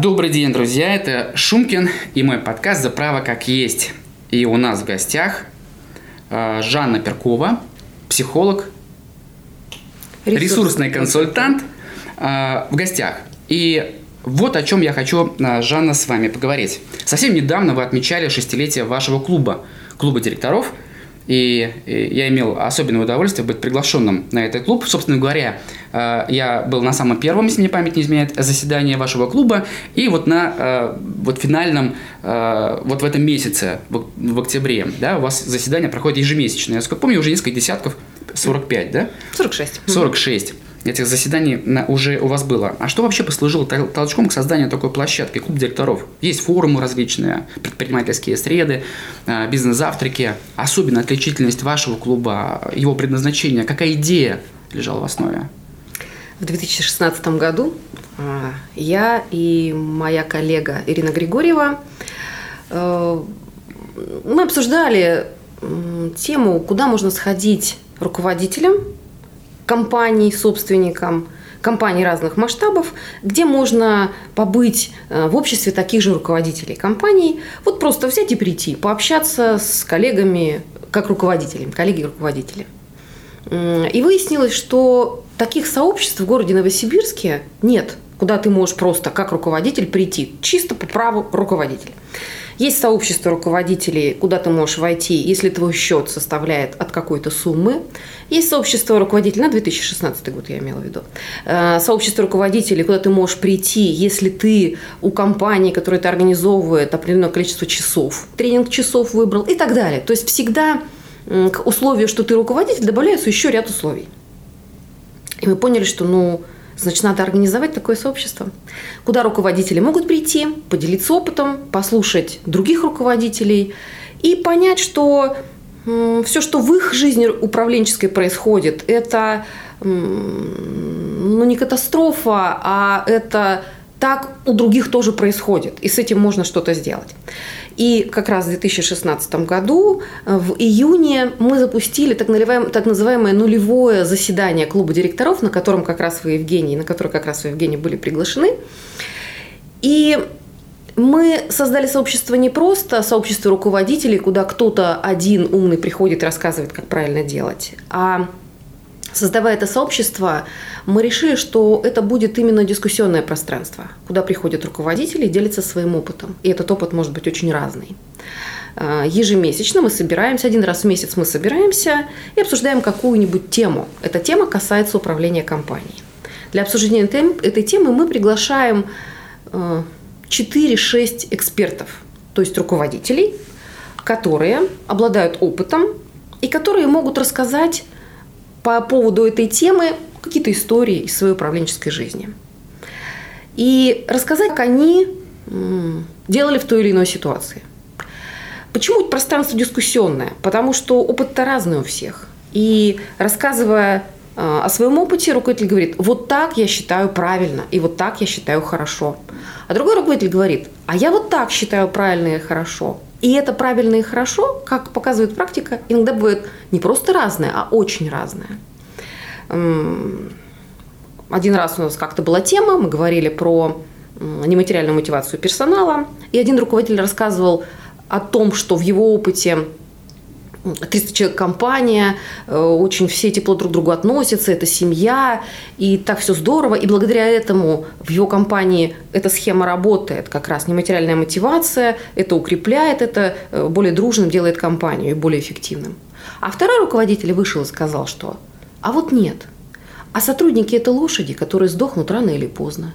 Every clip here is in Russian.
Добрый день, друзья. Это Шумкин и мой подкаст «За право как есть». И у нас в гостях э, Жанна Перкова, психолог, ресурсный, ресурсный консультант э, в гостях. И вот о чем я хочу, э, Жанна, с вами поговорить. Совсем недавно вы отмечали шестилетие вашего клуба, клуба директоров – и я имел особенное удовольствие быть приглашенным на этот клуб. Собственно говоря, э, я был на самом первом, если мне память не изменяет, заседании вашего клуба. И вот на э, вот финальном, э, вот в этом месяце, в октябре, да, у вас заседание проходит ежемесячно. Я сколько помню, уже несколько десятков, 45, да? 46. 46 этих заседаний на, уже у вас было. А что вообще послужило толчком к созданию такой площадки, клуб директоров? Есть форумы различные, предпринимательские среды, а, бизнес-завтраки. Особенно отличительность вашего клуба, его предназначение, какая идея лежала в основе? В 2016 году а, я и моя коллега Ирина Григорьева э, мы обсуждали тему, куда можно сходить руководителям компаний, собственникам, компаний разных масштабов, где можно побыть э, в обществе таких же руководителей компаний, вот просто взять и прийти, пообщаться с коллегами как руководителями, коллеги-руководители. И выяснилось, что таких сообществ в городе Новосибирске нет, куда ты можешь просто как руководитель прийти, чисто по праву руководителя. Есть сообщество руководителей, куда ты можешь войти, если твой счет составляет от какой-то суммы. Есть сообщество руководителей, на 2016 год я имела в виду, э, сообщество руководителей, куда ты можешь прийти, если ты у компании, которая это организовывает, определенное количество часов, тренинг часов выбрал и так далее. То есть всегда к условию, что ты руководитель, добавляется еще ряд условий. И мы поняли, что ну, Значит, надо организовать такое сообщество, куда руководители могут прийти, поделиться опытом, послушать других руководителей и понять, что все, что в их жизни управленческой происходит, это ну, не катастрофа, а это так у других тоже происходит, и с этим можно что-то сделать. И как раз в 2016 году, э, в июне, мы запустили так называемое, так называемое нулевое заседание клуба директоров, на котором как раз вы, Евгений, на которое как раз вы, Евгений, были приглашены. И мы создали сообщество не просто сообщество руководителей, куда кто-то один умный приходит и рассказывает, как правильно делать, а Создавая это сообщество, мы решили, что это будет именно дискуссионное пространство, куда приходят руководители и делятся своим опытом. И этот опыт может быть очень разный. А, ежемесячно мы собираемся, один раз в месяц мы собираемся и обсуждаем какую-нибудь тему. Эта тема касается управления компанией. Для обсуждения этой темы мы приглашаем 4-6 а, экспертов, то есть руководителей, которые обладают опытом и которые могут рассказать по поводу этой темы какие-то истории из своей управленческой жизни. И рассказать, как они делали в той или иной ситуации. Почему это пространство дискуссионное? Потому что опыт-то разный у всех. И рассказывая а, о своем опыте, руководитель говорит, вот так я считаю правильно, и вот так я считаю хорошо. А другой руководитель говорит, а я вот так считаю правильно и хорошо. И это правильно и хорошо, как показывает практика, иногда бывает не просто разное, а очень разное. Один раз у нас как-то была тема, мы говорили про нематериальную мотивацию персонала, и один руководитель рассказывал о том, что в его опыте 300 человек компания, э, очень все тепло друг к другу относятся, это семья, и так все здорово. И благодаря этому в его компании эта схема работает, как раз нематериальная мотивация, это укрепляет, это э, более дружным делает компанию и более эффективным. А второй руководитель вышел и сказал, что «а вот нет, а сотрудники – это лошади, которые сдохнут рано или поздно.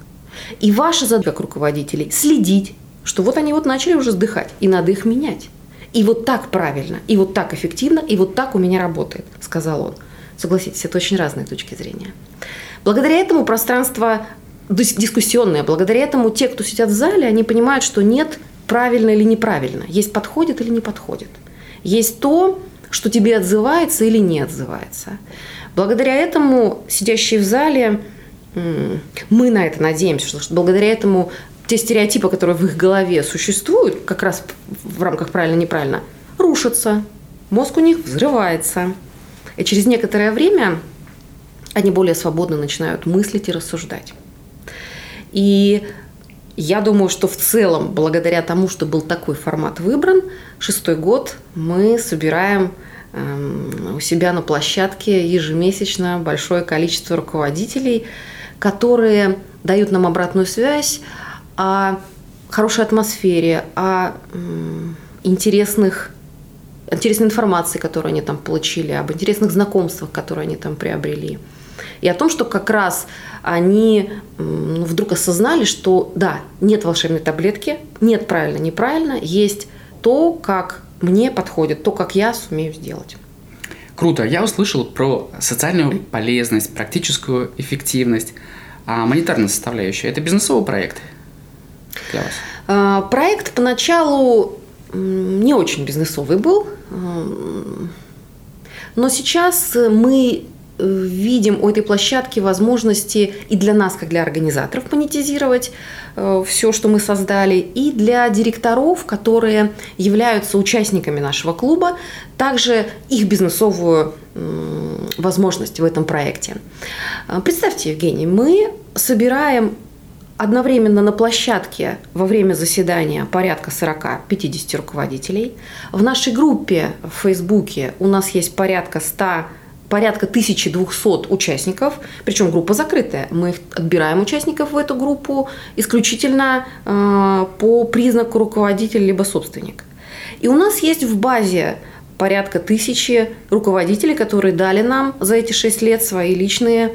И ваша задача как руководителей – следить, что вот они вот начали уже сдыхать, и надо их менять. И вот так правильно, и вот так эффективно, и вот так у меня работает, сказал он. Согласитесь, это очень разные точки зрения. Благодаря этому пространство дискуссионное, благодаря этому те, кто сидят в зале, они понимают, что нет правильно или неправильно, есть подходит или не подходит. Есть то, что тебе отзывается или не отзывается. Благодаря этому сидящие в зале, мы на это надеемся, что благодаря этому те стереотипы, которые в их голове существуют, как раз в рамках правильно-неправильно, рушатся. Мозг у них взрывается. И через некоторое время они более свободно начинают мыслить и рассуждать. И я думаю, что в целом, благодаря тому, что был такой формат выбран, шестой год мы собираем эм, у себя на площадке ежемесячно большое количество руководителей, которые дают нам обратную связь о хорошей атмосфере, о интересных интересной информации, которую они там получили, об интересных знакомствах, которые они там приобрели. И о том, что как раз они вдруг осознали, что да, нет волшебной таблетки, нет правильно, неправильно, есть то, как мне подходит, то, как я сумею сделать. Круто. Я услышал про социальную полезность, практическую эффективность, а монетарная составляющая – это бизнесовый проект для вас? А, проект поначалу не очень бизнесовый был, но сейчас мы видим у этой площадки возможности и для нас, как для организаторов, монетизировать э, все, что мы создали, и для директоров, которые являются участниками нашего клуба, также их бизнесовую возможность в этом проекте. Э, представьте, Евгений, мы собираем одновременно на площадке во время заседания порядка 40-50 руководителей. В нашей группе в Фейсбуке у нас есть порядка 100 порядка 1200 участников, причем группа закрытая. Мы отбираем участников в эту группу исключительно э, по признаку руководитель либо собственник. И у нас есть в базе порядка тысячи руководителей, которые дали нам за эти 6 лет свои личные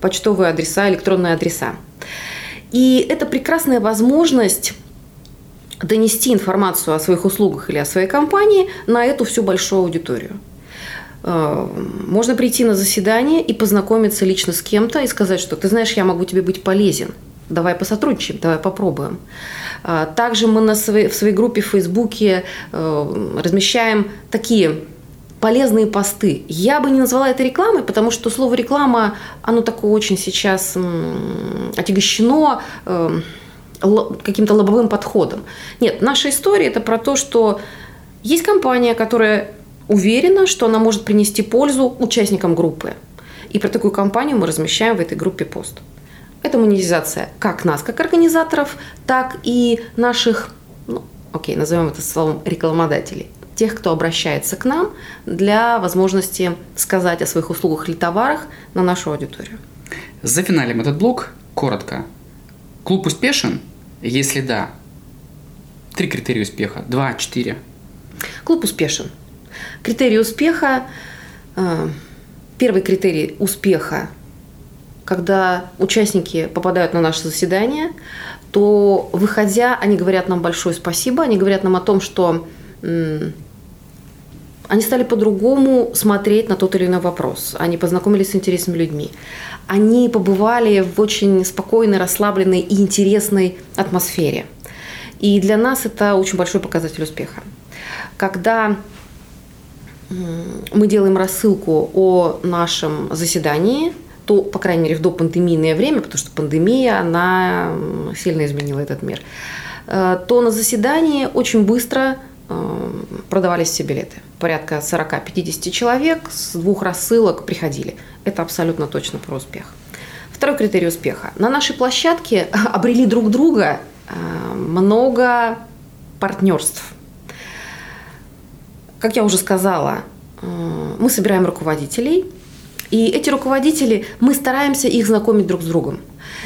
почтовые адреса, электронные адреса. И это прекрасная возможность донести информацию о своих услугах или о своей компании на эту всю большую аудиторию. Э, можно прийти на заседание и познакомиться лично с кем-то и сказать, что ты знаешь, я могу тебе быть полезен. Давай посотрудничаем, давай попробуем. Э, также мы на своей, в своей группе в Фейсбуке э, размещаем такие полезные посты. Я бы не назвала это рекламой, потому что слово реклама, оно такое очень сейчас отягощено каким-то лобовым подходом. Нет, наша история это про то, что есть компания, которая уверена, что она может принести пользу участникам группы. И про такую компанию мы размещаем в этой группе пост. Это монетизация как нас, как организаторов, так и наших, ну, окей, назовем это словом рекламодателей. Тех, кто обращается к нам для возможности сказать о своих услугах или товарах на нашу аудиторию. За финалем этот блок коротко. Клуб успешен? Если да, три критерия успеха. Два, четыре. Клуб успешен. Критерий успеха, э, первый критерий успеха, когда участники попадают на наше заседание, то выходя, они говорят нам большое спасибо, они говорят нам о том, что они стали по-другому смотреть на тот или иной вопрос. Они познакомились с интересными людьми. Они побывали в очень спокойной, расслабленной и интересной атмосфере. И для нас это очень большой показатель успеха. Когда мы делаем рассылку о нашем заседании, то, по крайней мере, в допандемийное время, потому что пандемия, она сильно изменила этот мир, э, то на заседании очень быстро э, продавались все билеты. Порядка 40-50 человек с двух рассылок приходили. Это абсолютно точно про успех. Второй критерий успеха. На нашей площадке обрели друг друга э, много партнерств – как я уже сказала, мы собираем руководителей, и эти руководители, мы стараемся их знакомить друг с другом.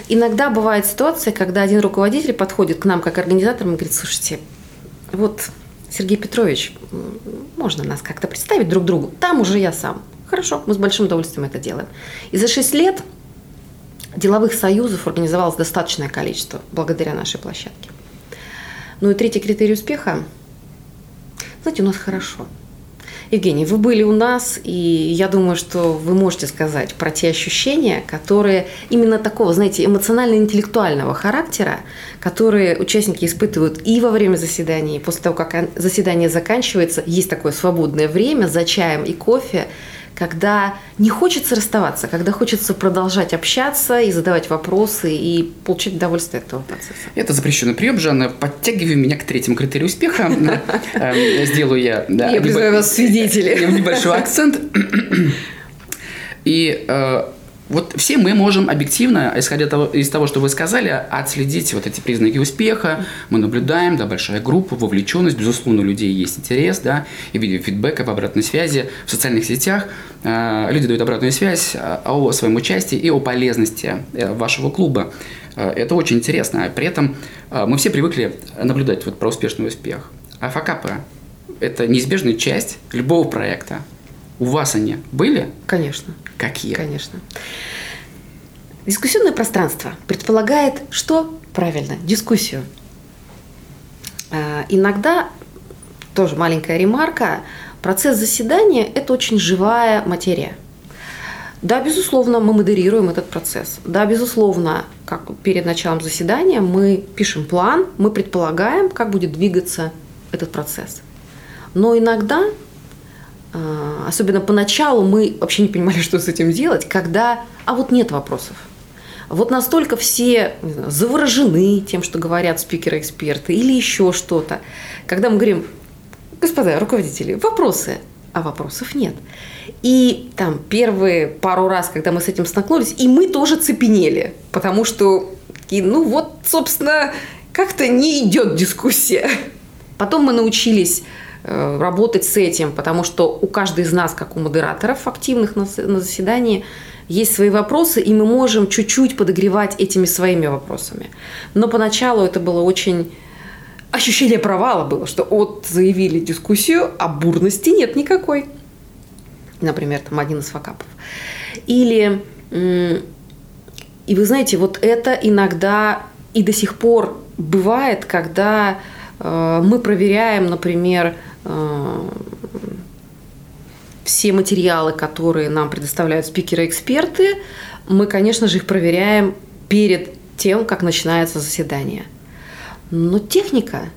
Иногда бывает ситуация, когда один руководитель подходит к нам как организатор и говорит, слушайте, вот Сергей Петрович, можно нас как-то представить друг другу? Там уже я сам. Хорошо, мы с большим удовольствием это делаем. И за 6 лет деловых союзов организовалось достаточное количество благодаря нашей площадке. Ну и третий критерий успеха знаете, у нас хорошо. Евгений, вы были у нас, и я думаю, что вы можете сказать про те ощущения, которые именно такого, знаете, эмоционально-интеллектуального характера, которые участники испытывают и во время заседания, и после того, как заседание заканчивается, есть такое свободное время за чаем и кофе, когда не хочется расставаться, когда хочется продолжать общаться и задавать вопросы и получать удовольствие от этого процесса. Это запрещенный прием, Жанна. Подтягивай меня к третьему критерию успеха. Эм, сделаю я... Я призываю вас свидетели. Небольшой акцент. И э, вот все мы можем объективно, исходя того, из того, что вы сказали, отследить вот эти признаки успеха. Мы наблюдаем, да, большая группа, вовлеченность, безусловно, у людей есть интерес, да, и видим фидбэка в обратной связи в социальных сетях. Э, люди дают обратную связь э, о своем участии и о полезности э, вашего клуба. Это очень интересно. При этом мы все привыкли наблюдать вот про успешный успех. А факапы – это неизбежная часть любого проекта. У вас они были? Конечно. Какие? Конечно. Дискуссионное пространство предполагает, что правильно, дискуссию. А, иногда, тоже маленькая ремарка, процесс заседания – это очень живая материя. Да, безусловно, мы модерируем этот процесс. Да, безусловно, как перед началом заседания мы пишем план, мы предполагаем, как будет двигаться этот процесс. Но иногда особенно поначалу мы вообще не понимали, что с этим делать, когда, а вот нет вопросов. Вот настолько все знаю, заворожены тем, что говорят спикеры-эксперты или еще что-то. Когда мы говорим, господа руководители, вопросы, а вопросов нет. И там первые пару раз, когда мы с этим столкнулись, и мы тоже цепенели, потому что, ну вот, собственно, как-то не идет дискуссия. Потом мы научились работать с этим, потому что у каждой из нас, как у модераторов активных на, на заседании, есть свои вопросы, и мы можем чуть-чуть подогревать этими своими вопросами. Но поначалу это было очень ощущение провала было, что вот заявили дискуссию, а бурности нет никакой. Например, там один из факапов. Или, и вы знаете, вот это иногда и до сих пор бывает, когда э, мы проверяем, например, Э, все материалы, которые нам предоставляют спикеры-эксперты, мы, конечно же, их проверяем перед тем, как начинается заседание. Но техника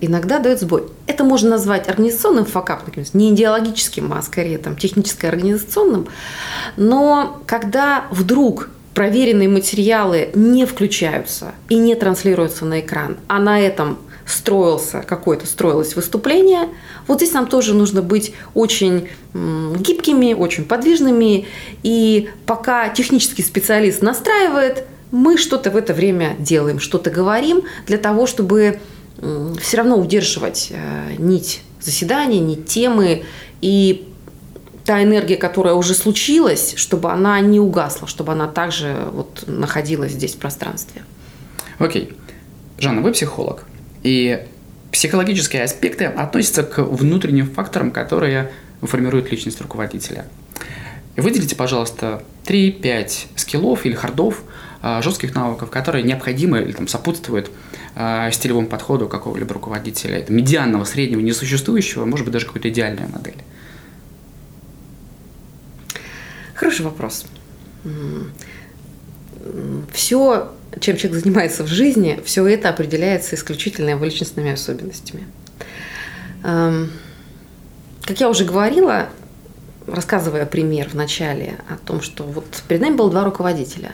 иногда дает сбой. Это можно назвать организационным факапом, не идеологическим, а скорее там, техническо-организационным. Но когда вдруг проверенные материалы не включаются и не транслируются на экран, а на этом строился какое-то строилось выступление. Вот здесь нам тоже нужно быть очень гибкими, очень подвижными. И пока технический специалист настраивает, мы что-то в это время делаем, что-то говорим для того, чтобы все равно удерживать э, нить заседания, нить темы и та энергия, которая уже случилась, чтобы она не угасла, чтобы она также вот находилась здесь в пространстве. Окей. Жанна, вы психолог. И психологические аспекты относятся к внутренним факторам, которые формируют личность руководителя. Выделите, пожалуйста, 3-5 скиллов или хардов, а, жестких навыков, которые необходимы или там, сопутствуют а, стилевому подходу какого-либо руководителя. Это медианного, среднего, несуществующего, может быть, даже какой-то идеальная модель. Хороший вопрос. Все чем человек занимается в жизни, все это определяется исключительно его личностными особенностями. Эм, как я уже говорила, рассказывая пример в начале о том, что вот перед нами было два руководителя,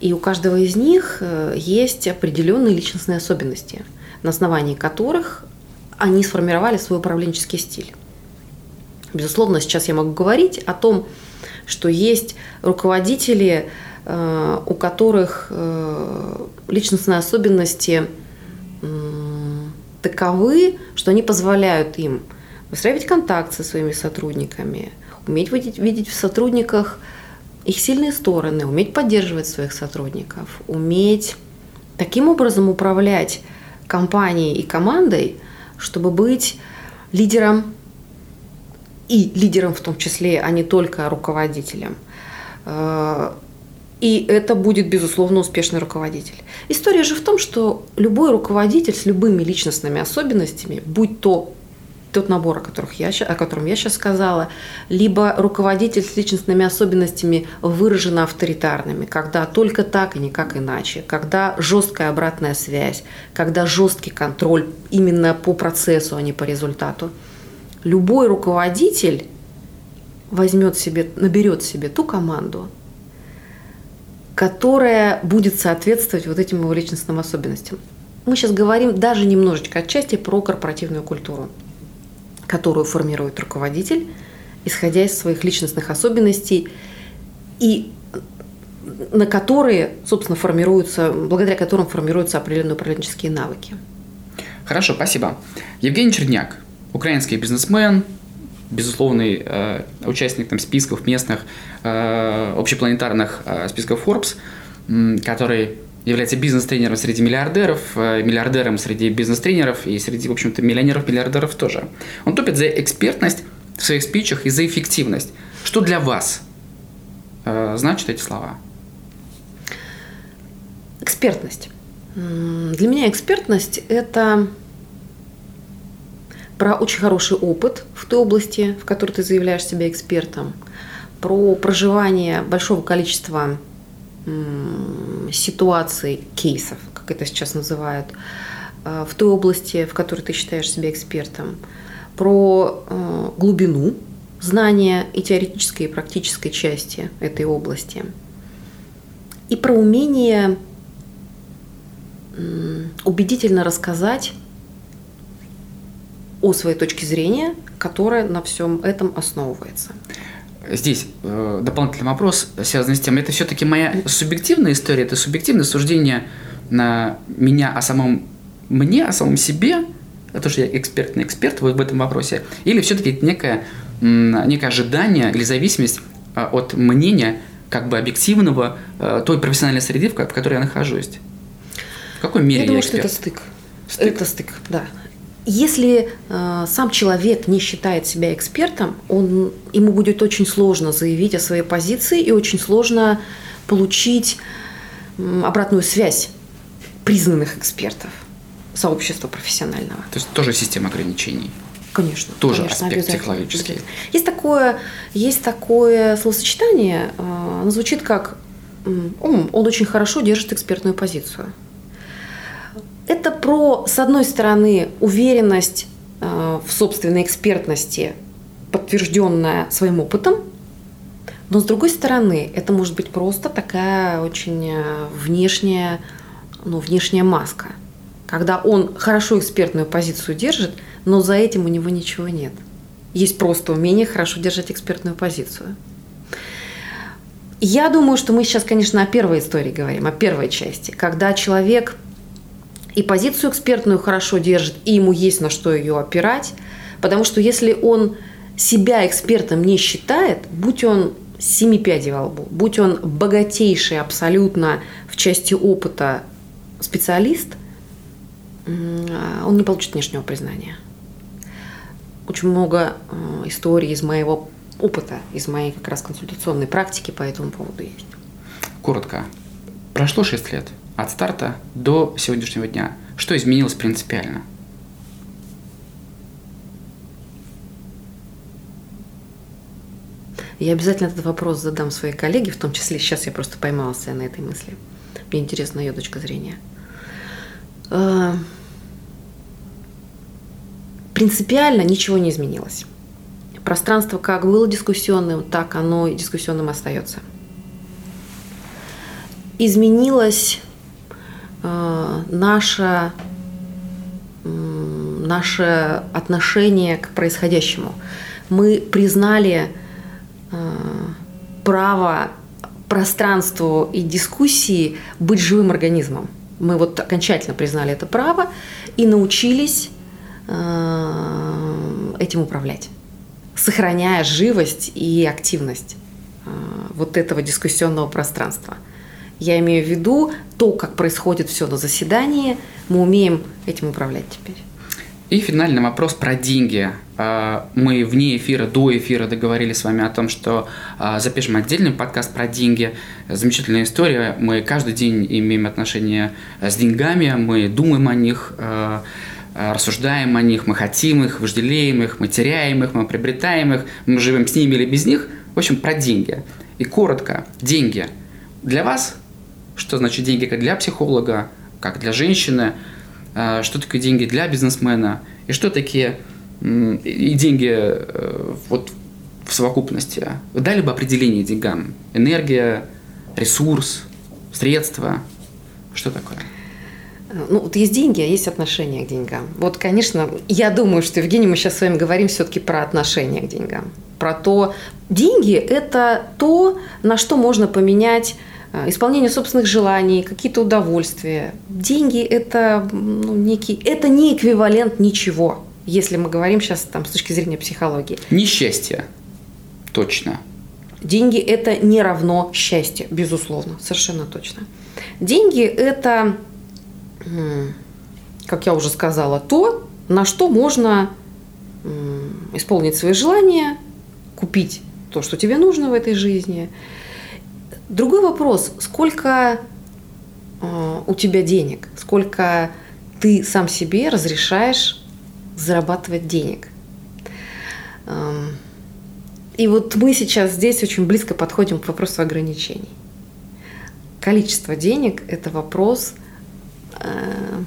и у каждого из них э, есть определенные личностные особенности, на основании которых они сформировали свой управленческий стиль. Безусловно, сейчас я могу говорить о том, что есть руководители, у которых э, личностные особенности таковы, что они позволяют им выстраивать контакт со своими сотрудниками, уметь видеть, видеть в сотрудниках их сильные стороны, уметь поддерживать своих сотрудников, уметь таким образом управлять компанией и командой, чтобы быть лидером и лидером в том числе, а не только руководителем. И это будет, безусловно, успешный руководитель. История же в том, что любой руководитель с любыми личностными особенностями, будь то тот набор, о, которых я, о котором я сейчас сказала, либо руководитель с личностными особенностями выраженно авторитарными, когда только так и никак иначе, когда жесткая обратная связь, когда жесткий контроль именно по процессу, а не по результату. Любой руководитель возьмет себе, наберет себе ту команду, которая будет соответствовать вот этим его личностным особенностям. Мы сейчас говорим даже немножечко отчасти про корпоративную культуру, которую формирует руководитель, исходя из своих личностных особенностей и на которые, собственно, формируются, благодаря которым формируются определенные управленческие навыки. Хорошо, спасибо. Евгений Черняк, украинский бизнесмен, безусловный э, участник там, списков местных э, общепланетарных э, списков Forbes, э, который является бизнес-тренером среди миллиардеров, э, миллиардером среди бизнес-тренеров и среди, в общем-то, миллионеров-миллиардеров тоже. Он топит за экспертность в своих спичах и за эффективность. Что для вас э, значат эти слова? Экспертность. Для меня экспертность – это про очень хороший опыт в той области, в которой ты заявляешь себя экспертом, про проживание большого количества ситуаций, кейсов, как это сейчас называют, э, в той области, в которой ты считаешь себя экспертом, про э, глубину знания и теоретической, и практической части этой области, и про умение убедительно рассказать о своей точке зрения, которая на всем этом основывается. Здесь э, дополнительный вопрос, связанный с тем, это все-таки моя субъективная история, это субъективное суждение на меня о самом мне, о самом себе, то, что я экспертный эксперт в этом вопросе, или все-таки это некое, некое ожидание или зависимость э, от мнения как бы объективного э, той профессиональной среды, в которой я нахожусь. В какой мере я, я думаю, эксперт? что это стык. стык. Это стык, да. Если э, сам человек не считает себя экспертом, он, ему будет очень сложно заявить о своей позиции и очень сложно получить э, обратную связь признанных экспертов сообщества профессионального. То есть тоже система ограничений. Конечно. Тоже конечно, аспект психологический. Есть такое, есть такое словосочетание, э, оно звучит как он, он очень хорошо держит экспертную позицию. Это про, с одной стороны, уверенность э, в собственной экспертности, подтвержденная своим опытом, но с другой стороны, это может быть просто такая очень э, внешняя, ну, внешняя маска, когда он хорошо экспертную позицию держит, но за этим у него ничего нет. Есть просто умение хорошо держать экспертную позицию. Я думаю, что мы сейчас, конечно, о первой истории говорим, о первой части, когда человек и позицию экспертную хорошо держит, и ему есть на что ее опирать, потому что если он себя экспертом не считает, будь он семи пядей во лбу, будь он богатейший абсолютно в части опыта специалист, он не получит внешнего признания. Очень много э, историй из моего опыта, из моей как раз консультационной практики по этому поводу есть. Коротко. Прошло 6 лет от старта до сегодняшнего дня. Что изменилось принципиально? Я обязательно этот вопрос задам своей коллеге, в том числе сейчас я просто поймалась на этой мысли. Мне интересна ее точка зрения. А, принципиально ничего не изменилось. Пространство как было дискуссионным, так оно и дискуссионным остается. Изменилось наше, наше отношение к происходящему. Мы признали э, право пространству и дискуссии быть живым организмом. Мы вот окончательно признали это право и научились э, этим управлять сохраняя живость и активность э, вот этого дискуссионного пространства. Я имею в виду то, как происходит все на заседании, мы умеем этим управлять теперь. И финальный вопрос про деньги. А, мы вне эфира, до эфира договорились с вами о том, что а, запишем отдельный подкаст про деньги. Замечательная история. Мы каждый день имеем отношение с деньгами, мы думаем о них, а, Э, рассуждаем о них, мы хотим их, вожделеем их, мы теряем их, мы приобретаем их, мы живем с ними или без них. В общем, про деньги. И коротко, деньги. Для вас, что значит деньги как для психолога, как для женщины, э, что такое деньги для бизнесмена, и что такие и деньги э, вот в совокупности. Дали бы определение деньгам. Энергия, ресурс, средства. Что такое? Ну, вот есть деньги, а есть отношение к деньгам. Вот, конечно, я думаю, что, Евгений, мы сейчас с вами говорим все-таки про отношение к деньгам. Про то, деньги – это то, на что можно поменять исполнение собственных желаний, какие-то удовольствия. Деньги это ну, некий, это не эквивалент ничего, если мы говорим сейчас там с точки зрения психологии. Несчастье, точно. Деньги это не равно счастье, безусловно, совершенно точно. Деньги это, как я уже сказала, то, на что можно исполнить свои желания, купить то, что тебе нужно в этой жизни. Другой вопрос, сколько э, у тебя денег, сколько ты сам себе разрешаешь зарабатывать денег. Эм, и вот мы сейчас здесь очень близко подходим к вопросу ограничений. Количество денег – это вопрос э,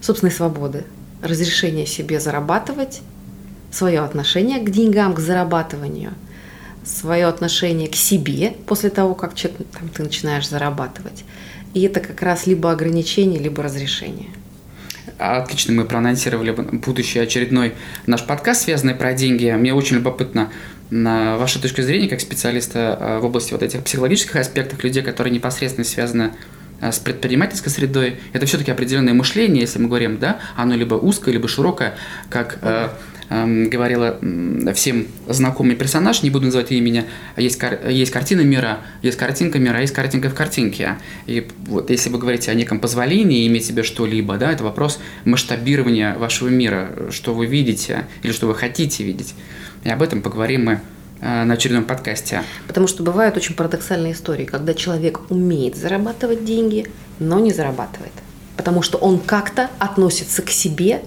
собственной свободы, разрешения себе зарабатывать, свое отношение к деньгам, к зарабатыванию, свое отношение к себе после того, как там, ты начинаешь зарабатывать. И это как раз либо ограничение, либо разрешение. Отлично, мы проанонсировали будущий очередной наш подкаст, связанный про деньги. Мне очень любопытно на вашу точку зрения, как специалиста э, в области вот этих психологических аспектов, людей, которые непосредственно связаны э, с предпринимательской средой, это все-таки определенное мышление, если мы говорим, да, оно либо узкое, либо широкое, как э, э, говорила всем знакомый персонаж, не буду называть имени, есть, кар, есть картина мира, есть картинка мира, есть картинка в картинке. И вот если вы говорите о неком позволении иметь себе что-либо, да, это вопрос масштабирования вашего мира, что вы видите или что вы хотите видеть. И об этом поговорим мы э, на очередном подкасте. Потому что бывают очень парадоксальные истории, когда человек умеет зарабатывать деньги, но не зарабатывает. Потому что он как-то относится к себе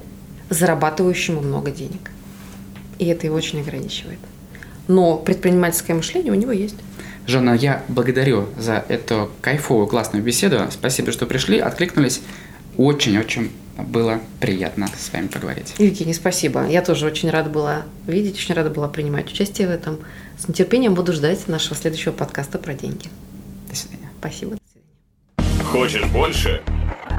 зарабатывающему много денег. И это его очень ограничивает. Но предпринимательское мышление у него есть. Жанна, я благодарю за эту кайфовую, классную беседу. Спасибо, что пришли, откликнулись. Очень-очень было приятно с вами поговорить. Евгений, спасибо. Я тоже очень рада была видеть, очень рада была принимать участие в этом. С нетерпением буду ждать нашего следующего подкаста про деньги. До свидания. Спасибо. До свидания. Хочешь больше?